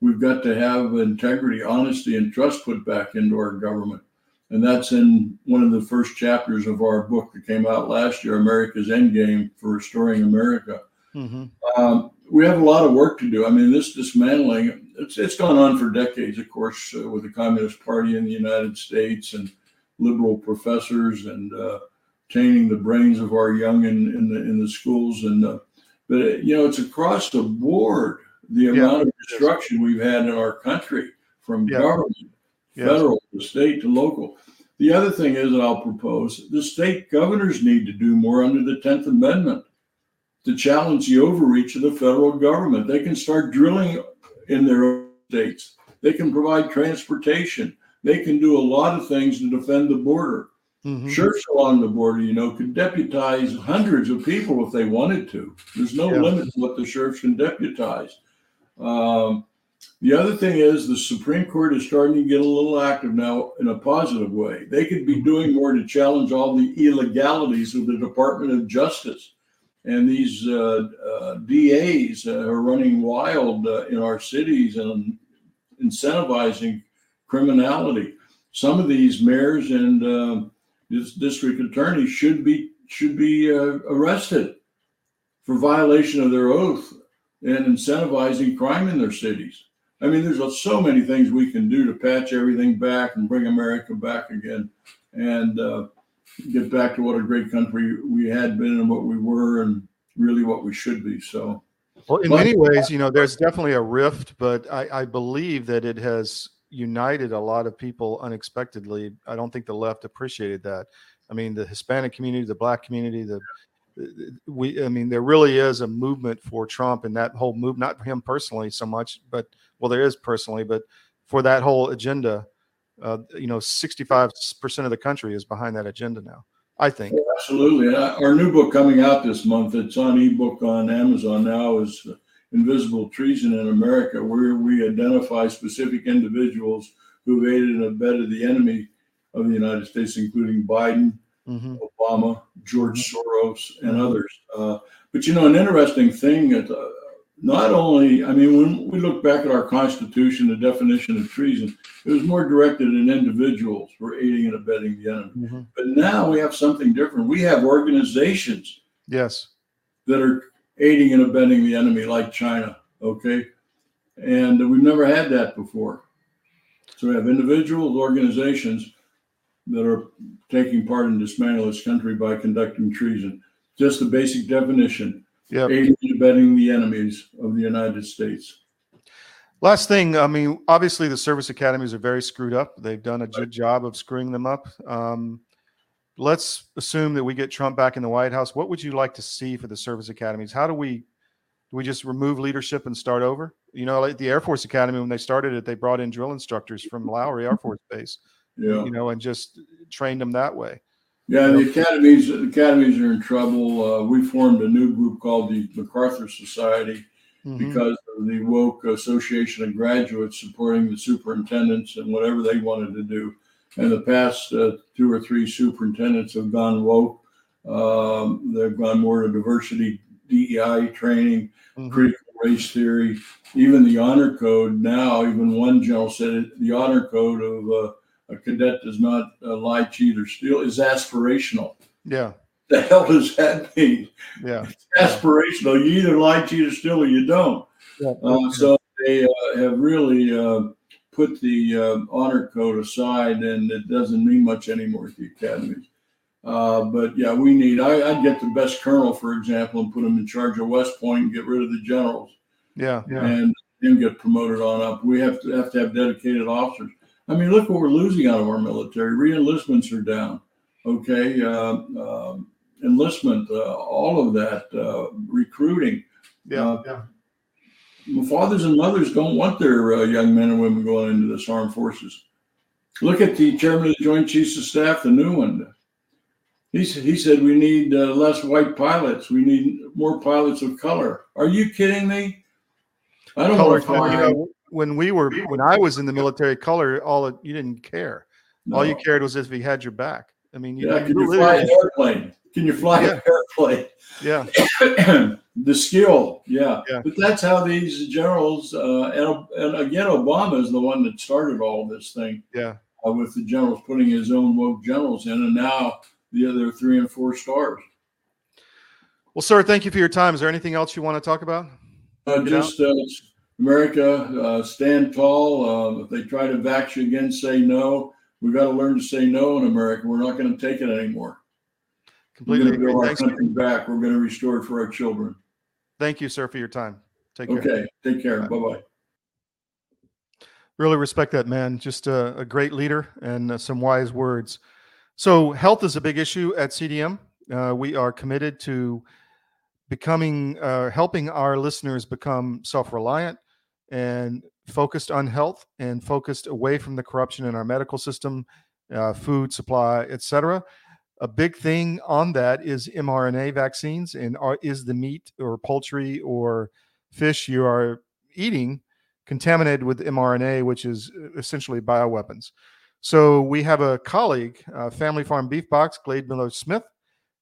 We've got to have integrity, honesty, and trust put back into our government. And that's in one of the first chapters of our book that came out last year, America's Endgame for Restoring America. Mm-hmm. Um, we have a lot of work to do. I mean, this dismantling, it's, it's gone on for decades, of course, uh, with the Communist Party in the United States and liberal professors and uh, tainting the brains of our young in, in, the, in the schools. And uh, But, uh, you know, it's across the board the yeah. amount of destruction we've had in our country from yeah. government, yes. federal to state to local. The other thing is that I'll propose the state governors need to do more under the 10th Amendment to challenge the overreach of the federal government. They can start drilling in their states. They can provide transportation. They can do a lot of things to defend the border. Mm-hmm. Sheriffs along the border, you know, could deputize hundreds of people if they wanted to. There's no yeah. limit to what the sheriffs can deputize. Um, the other thing is the Supreme Court is starting to get a little active now in a positive way. They could be doing more to challenge all the illegalities of the Department of Justice. And these uh, uh, DAs uh, are running wild in our cities and incentivizing criminality. Some of these mayors and uh, district attorneys should be should be arrested for violation of their oath and incentivizing crime in their cities. I mean, there's so many things we can do to patch everything back and bring America back again, and uh, get back to what a great country we had been and what we were, and really what we should be. So, well, in many ways, you know, there's definitely a rift, but I, I believe that it has united a lot of people unexpectedly. I don't think the left appreciated that. I mean, the Hispanic community, the Black community, the we i mean there really is a movement for trump and that whole move not for him personally so much but well there is personally but for that whole agenda uh, you know 65% of the country is behind that agenda now i think absolutely our new book coming out this month it's on ebook on amazon now is invisible treason in america where we identify specific individuals who've aided and abetted the enemy of the united states including biden mm-hmm. Obama, George mm-hmm. Soros, and mm-hmm. others. Uh, but you know, an interesting thing that uh, not only, I mean, when we look back at our Constitution, the definition of treason, it was more directed at individuals for aiding and abetting the enemy. Mm-hmm. But now we have something different. We have organizations. Yes. That are aiding and abetting the enemy, like China. Okay. And we've never had that before. So we have individuals, organizations, that are taking part in dismantling this country by conducting treason. Just the basic definition. Yeah. Aiding abetting the enemies of the United States. Last thing, I mean, obviously the service academies are very screwed up. They've done a good job of screwing them up. Um, let's assume that we get Trump back in the White House. What would you like to see for the service academies? How do we do we just remove leadership and start over? You know, like the Air Force Academy when they started it, they brought in drill instructors from Lowry Air Force Base yeah. you know, and just trained them that way. Yeah, the academies the academies are in trouble. Uh, we formed a new group called the MacArthur Society mm-hmm. because of the woke Association of Graduates supporting the superintendents and whatever they wanted to do. And the past uh, two or three superintendents have gone woke. Um, they've gone more to diversity, DEI training, mm-hmm. critical race theory, even the honor code. Now, even one general said it, the honor code of uh, a cadet does not uh, lie, cheat, or steal is aspirational. Yeah. The hell does that mean? Yeah. It's aspirational. You either lie, cheat, or steal, or you don't. Yeah. Uh, so they uh, have really uh, put the um, honor code aside, and it doesn't mean much anymore at the academies. Uh, but yeah, we need. I, would get the best colonel, for example, and put him in charge of West Point, and get rid of the generals. Yeah, yeah. And him get promoted on up. We have to have to have dedicated officers. I mean, look what we're losing out of our military. Re-enlistments are down. Okay, uh, uh, enlistment, uh, all of that, uh, recruiting. Yeah, uh, yeah. Fathers and mothers don't want their uh, young men and women going into this armed forces. Look at the chairman of the Joint Chiefs of Staff, the new one. He said, he said we need less white pilots. We need more pilots of color. Are you kidding me? I don't want to fly when we were when I was in the military, color all you didn't care. No. All you cared was if he had your back. I mean, you, yeah, can you fly an airplane? Can you fly yeah. an airplane? Yeah. the skill, yeah. yeah. But that's how these generals, uh, and, and again, Obama is the one that started all this thing. Yeah. Uh, with the generals putting his own woke generals in, and now the other three and four stars. Well, sir, thank you for your time. Is there anything else you want to talk about? Uh, just uh, America, uh, stand tall. Uh, if they try to vax you again, say no. We've got to learn to say no in America. We're not going to take it anymore. Completely We're going to our country back. We're going to restore it for our children. Thank you, sir, for your time. Take care. Okay. Take care. Bye bye. Really respect that man. Just a, a great leader and uh, some wise words. So, health is a big issue at CDM. Uh, we are committed to becoming, uh, helping our listeners become self reliant and focused on health and focused away from the corruption in our medical system, uh, food supply, etc. A big thing on that is mRNA vaccines, and are, is the meat or poultry or fish you are eating contaminated with mRNA, which is essentially bioweapons. So we have a colleague, uh, Family Farm Beef Box, Glade Miller Smith,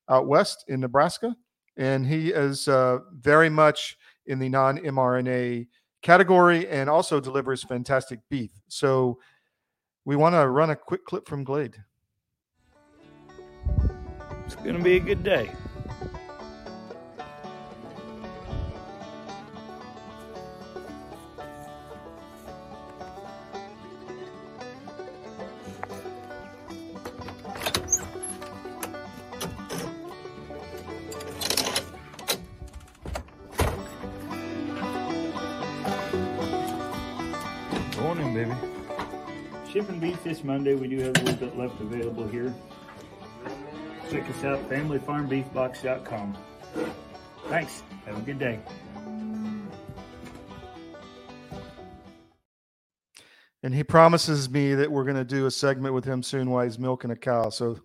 out west in Nebraska, and he is uh, very much in the non-mRNA category and also delivers fantastic beef. So we want to run a quick clip from Glade. It's going to be a good day. Monday. We do have a little bit left available here. Check us out, familyfarmbeefbox.com. Thanks. Have a good day. And he promises me that we're going to do a segment with him soon while he's milking a cow. So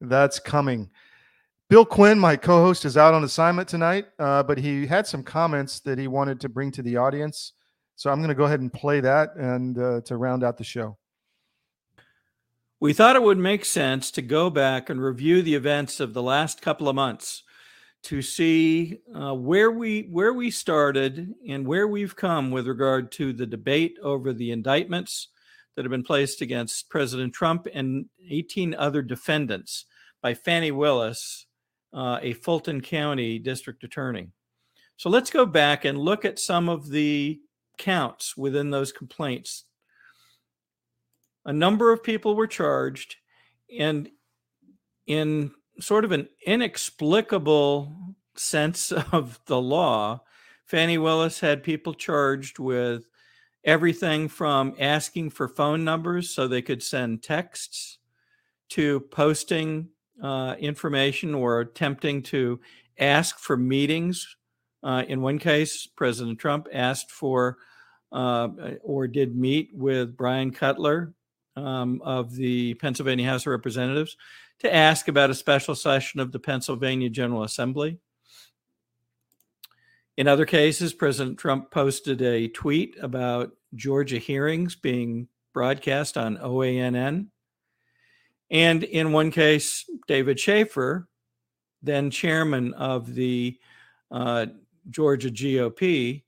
that's coming. Bill Quinn, my co host, is out on assignment tonight, uh, but he had some comments that he wanted to bring to the audience. So I'm going to go ahead and play that and uh, to round out the show. We thought it would make sense to go back and review the events of the last couple of months to see uh, where we where we started and where we've come with regard to the debate over the indictments that have been placed against President Trump and 18 other defendants by Fani Willis, uh, a Fulton County district attorney. So let's go back and look at some of the counts within those complaints a number of people were charged and in sort of an inexplicable sense of the law Fani willis had people charged with everything from asking for phone numbers so they could send texts to posting uh, information or attempting to ask for meetings uh, in one case president trump asked for uh, or did meet with bryan cutler um, of the Pennsylvania House of Representatives to ask about a special session of the Pennsylvania General Assembly. In other cases, President Trump posted a tweet about Georgia hearings being broadcast on OANN. And in one case, David Shafer, then chairman of the uh, Georgia GOP,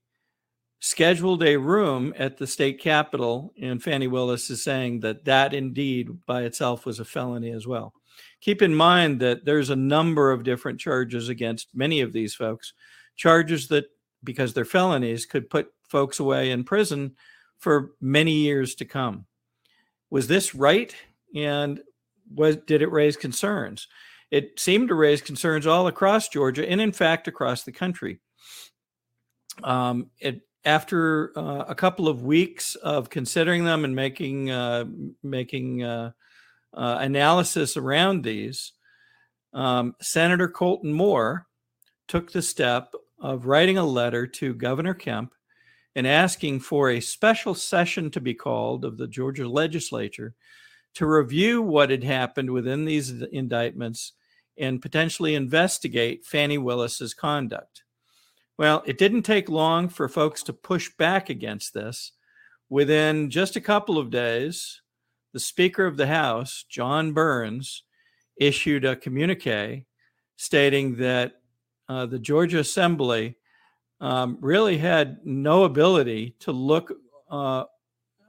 scheduled a room at the state capitol, and fani Willis is saying that that indeed by itself was a felony as well. Keep in mind that there's a number of different charges against many of these folks, charges that, because they're felonies, could put folks away in prison for many years to come. Was this right? And was, did it raise concerns? It seemed to raise concerns all across Georgia and, in fact, across the country. Um, it after uh, a couple of weeks of considering them and making uh, making uh, uh analysis around these, um, Senator Colton Moore took the step of writing a letter to Governor Kemp and asking for a special session to be called of the Georgia legislature to review what had happened within these indictments and potentially investigate Fani Willis's conduct. Well, it didn't take long for folks to push back against this. Within just a couple of days, the Speaker of the House, Jon Burns, issued a communique stating that uh, the Georgia Assembly um, really had no ability to look uh,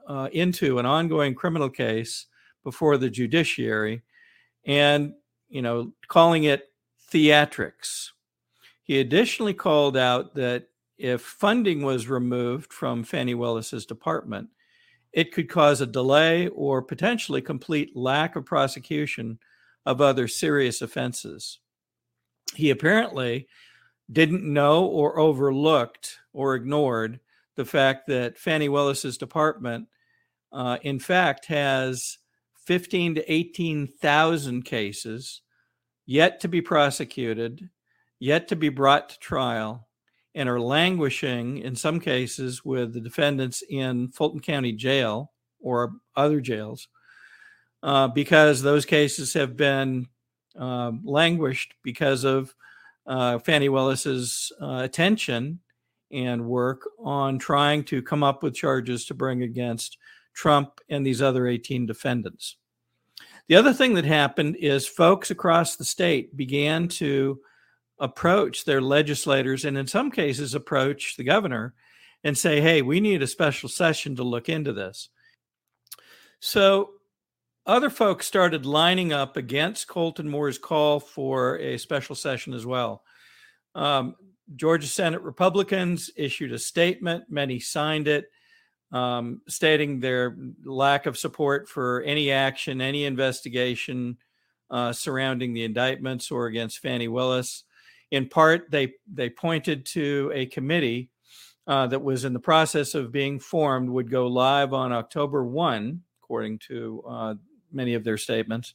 uh, into an ongoing criminal case before the judiciary and, you know, calling it theatrics. He additionally called out that if funding was removed from Fani Willis's department, it could cause a delay or potentially complete lack of prosecution of other serious offenses. He apparently didn't know or overlooked or ignored the fact that Fani Willis's department, uh, in fact, has 15 to 18,000 cases yet to be prosecuted yet to be brought to trial and are languishing in some cases with the defendants in Fulton County Jail or other jails uh, because those cases have been uh, languished because of uh, Fani Willis's uh, attention and work on trying to come up with charges to bring against Trump and these other 18 defendants. The other thing that happened is folks across the state began to approach their legislators and, in some cases, approach the governor and say, hey, we need a special session to look into this. So other folks started lining up against Colton Moore's call for a special session as well. Um, Georgia Senate Republicans issued a statement, many signed it, um, stating their lack of support for any action, any investigation uh, surrounding the indictments or against Fani Willis. In part, they they pointed to a committee uh, that was in the process of being formed, would go live on October one, according to uh, many of their statements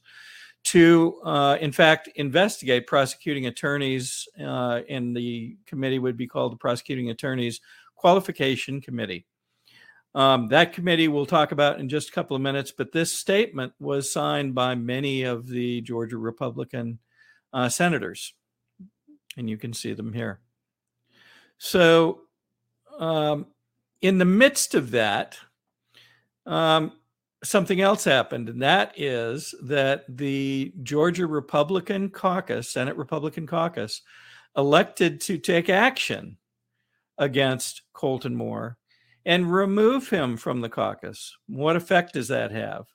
to, uh, in fact, investigate prosecuting attorneys, uh, and the committee would be called the Prosecuting Attorneys Qualification Committee. Um, that committee we'll talk about in just a couple of minutes, but this statement was signed by many of the Georgia Republican uh, senators, and you can see them here. So, um, in the midst of that, um, something else happened, and that is that the Georgia Republican caucus, Senate Republican caucus, elected to take action against Colton Moore and remove him from the caucus. What effect does that have?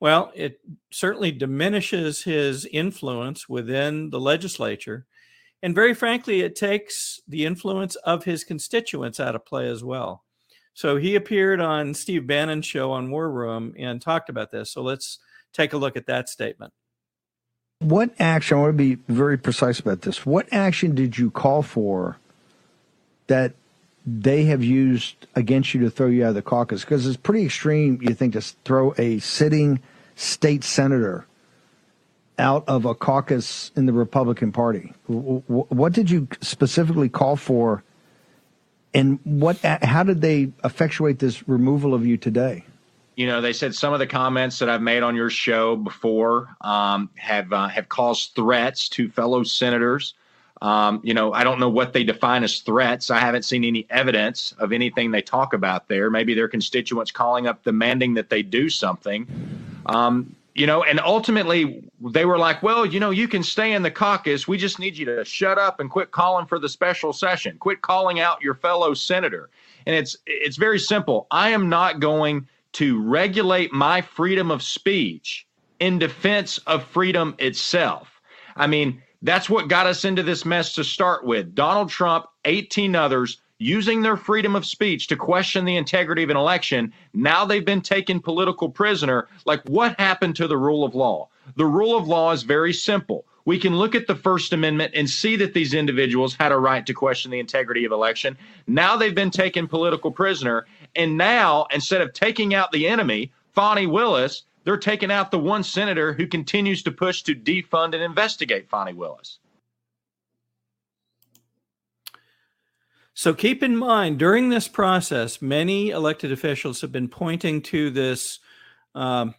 Well, it certainly diminishes his influence within the legislature. And very frankly, it takes the influence of his constituents out of play as well. So he appeared on Steve Bannon's show on War Room and talked about this. So let's take a look at that statement. What action, I want to be very precise about this. What action did you call for that they have used against you to throw you out of the caucus? Because it's pretty extreme, you think, to throw a sitting state senator out of a caucus in the Republican Party. What did you specifically call for and what? How did they effectuate this removal of you today? You know, they said some of the comments that I've made on your show before um, have uh, have caused threats to fellow senators. Um, you know, I don't know what they define as threats. I haven't seen any evidence of anything they talk about there. Maybe their constituents calling up demanding that they do something. Um, you know, and ultimately they were like, well, you know, you can stay in the caucus. We just need you to shut up and quit calling for the special session. Quit calling out your fellow senator. And it's it's very simple. I am not going to regulate my freedom of speech in defense of freedom itself. I mean, that's what got us into this mess to start with. Donald Trump, 18 others using their freedom of speech to question the integrity of an election. Now they've been taken political prisoner. Like, what happened to the rule of law? The rule of law is very simple. We can look at the First Amendment and see that these individuals had a right to question the integrity of election. Now they've been taken political prisoner. And now, instead of taking out the enemy, Fani Willis, they're taking out the one senator who continues to push to defund and investigate Fani Willis. So keep in mind, during this process, many elected officials have been pointing to this um,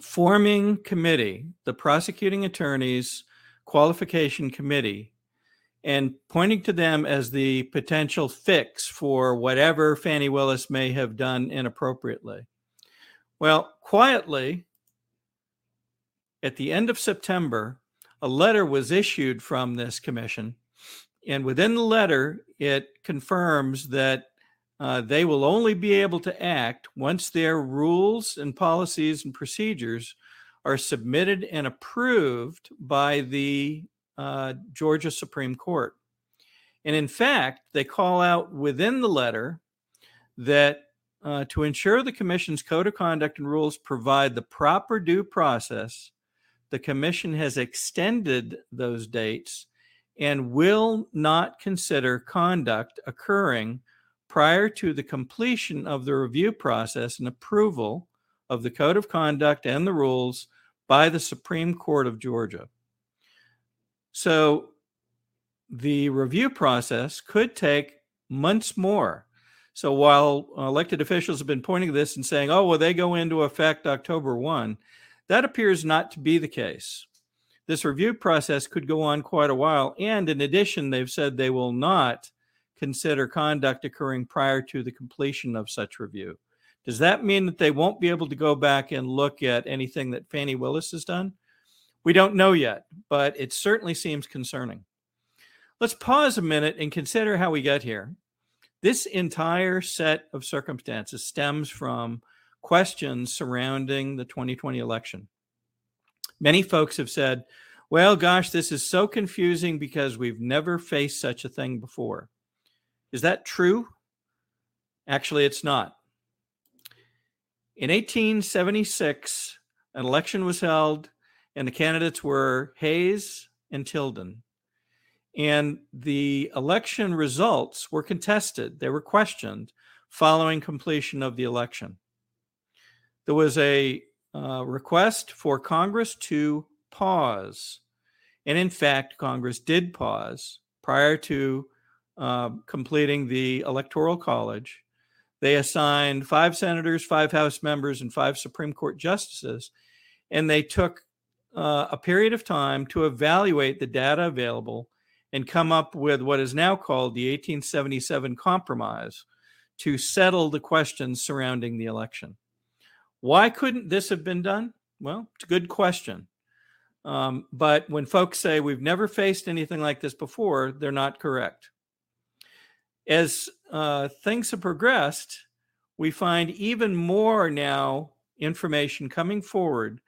forming committee, the prosecuting attorneys qualification committee, and pointing to them as the potential fix for whatever Fani Willis may have done inappropriately. Well, quietly, at the end of September, a letter was issued from this commission and within the letter, it confirms that uh, they will only be able to act once their rules and policies and procedures are submitted and approved by the uh, Georgia Supreme Court. And in fact, they call out within the letter that uh, to ensure the Commission's code of conduct and rules provide the proper due process, the Commission has extended those dates and will not consider conduct occurring prior to the completion of the review process and approval of the Code of Conduct and the rules by the Supreme Court of Georgia. So the review process could take months more. So while elected officials have been pointing to this and saying, oh, well, they go into effect October 1, that appears not to be the case this review process could go on quite a while. And in addition, they've said they will not consider conduct occurring prior to the completion of such review. Does that mean that they won't be able to go back and look at anything that Fani Willis has done? We don't know yet, but it certainly seems concerning. Let's pause a minute and consider how we got here. This entire set of circumstances stems from questions surrounding the 2020 election. Many folks have said, well, gosh, this is so confusing because we've never faced such a thing before. Is that true? Actually, it's not. In 1876, an election was held, and the candidates were Hayes and Tilden. And the election results were contested, they were questioned following completion of the election. There was a uh, request for Congress to pause. And in fact, Congress did pause prior to uh, completing the Electoral College. They assigned five senators, five House members, and five Supreme Court justices. And they took uh, a period of time to evaluate the data available and come up with what is now called the 1877 Compromise to settle the questions surrounding the election. Why couldn't this have been done? Well, it's a good question. Um, but when folks say we've never faced anything like this before, they're not correct. As uh, things have progressed, we find even more now information coming forward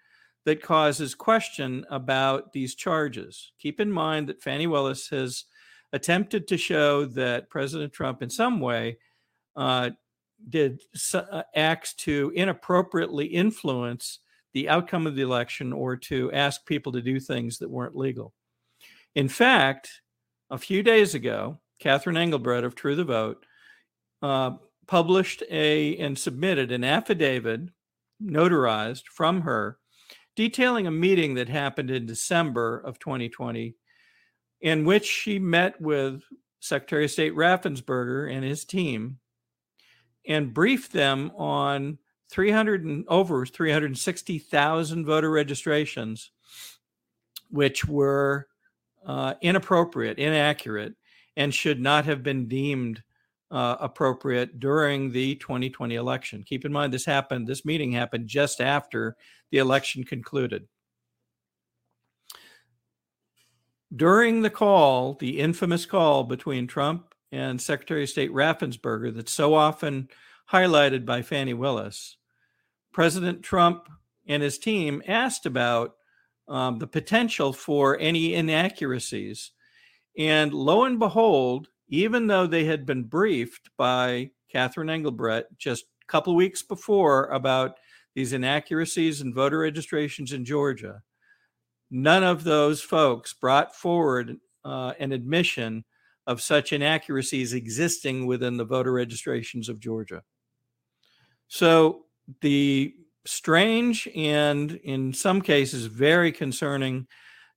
that causes question about these charges. Keep in mind that Fani Willis has attempted to show that President Trump, in some way, uh, did uh, acts to inappropriately influence the outcome of the election or to ask people to do things that weren't legal. In fact, a few days ago, Catherine Engelbrecht of True the Vote uh, published a and submitted an affidavit notarized from her detailing a meeting that happened in December of 2020 in which she met with Secretary of State Raffensperger and his team and briefed them on 300 and over 360,000 voter registrations, which were uh, inappropriate, inaccurate, and should not have been deemed uh, appropriate during the 2020 election. Keep in mind, this happened, this meeting happened just after the election concluded. During the call, the infamous call between Trump and Secretary of State Raffensperger, that's so often highlighted by Fani Willis, President Trump and his team asked about um, the potential for any inaccuracies. And lo and behold, even though they had been briefed by Catherine Engelbrecht just a couple weeks before about these inaccuracies in voter registrations in Georgia, none of those folks brought forward uh, an admission of such inaccuracies existing within the voter registrations of Georgia. So the strange and in some cases very concerning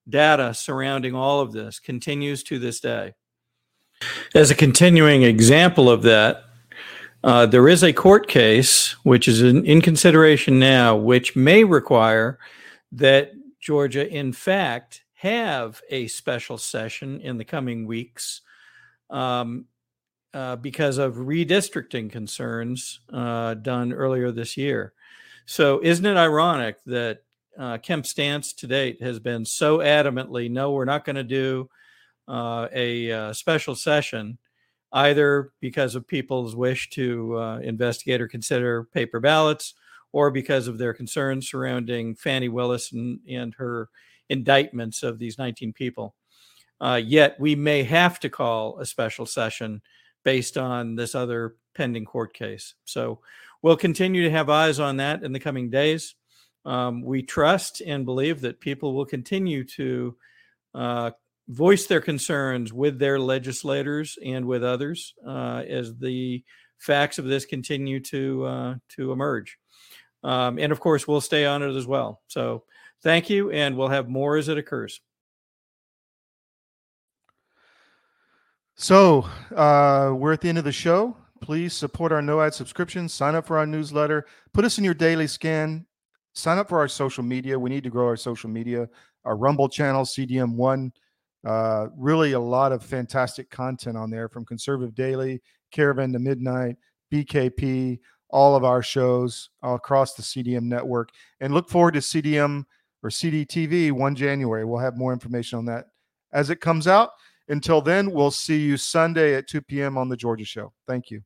data surrounding all of this continues to this day. As a continuing example of that, uh, there is a court case which is in, in consideration now, which may require that Georgia, in fact, have a special session in the coming weeks um, uh, because of redistricting concerns uh, done earlier this year. So, isn't it ironic that uh, Kemp stance to date has been so adamantly no, we're not going to do uh, a uh, special session, either because of people's wish to uh, investigate or consider paper ballots, or because of their concerns surrounding Fani Willis and, and her indictments of these 19 people. Uh, yet we may have to call a special session based on this other pending court case. So we'll continue to have eyes on that in the coming days. Um, we trust and believe that people will continue to uh, voice their concerns with their legislators and with others uh, as the facts of this continue to uh, to emerge. Um, and of course, we'll stay on it as well. So thank you, and we'll have more as it occurs. So uh, we're at the end of the show. Please support our no ad subscription. Sign up for our newsletter. Put us in your daily scan. Sign up for our social media. We need to grow our social media. Our Rumble channel, CDM1 Uh, really, a lot of fantastic content on there from Conservative Daily, Caravan to Midnight, BKP, all of our shows across the CDM network. And look forward to CDM or CDTV 1 January. We'll have more information on that as it comes out. Until then, we'll see you Sunday at 2 p.m. on The Georgia Show. Thank you.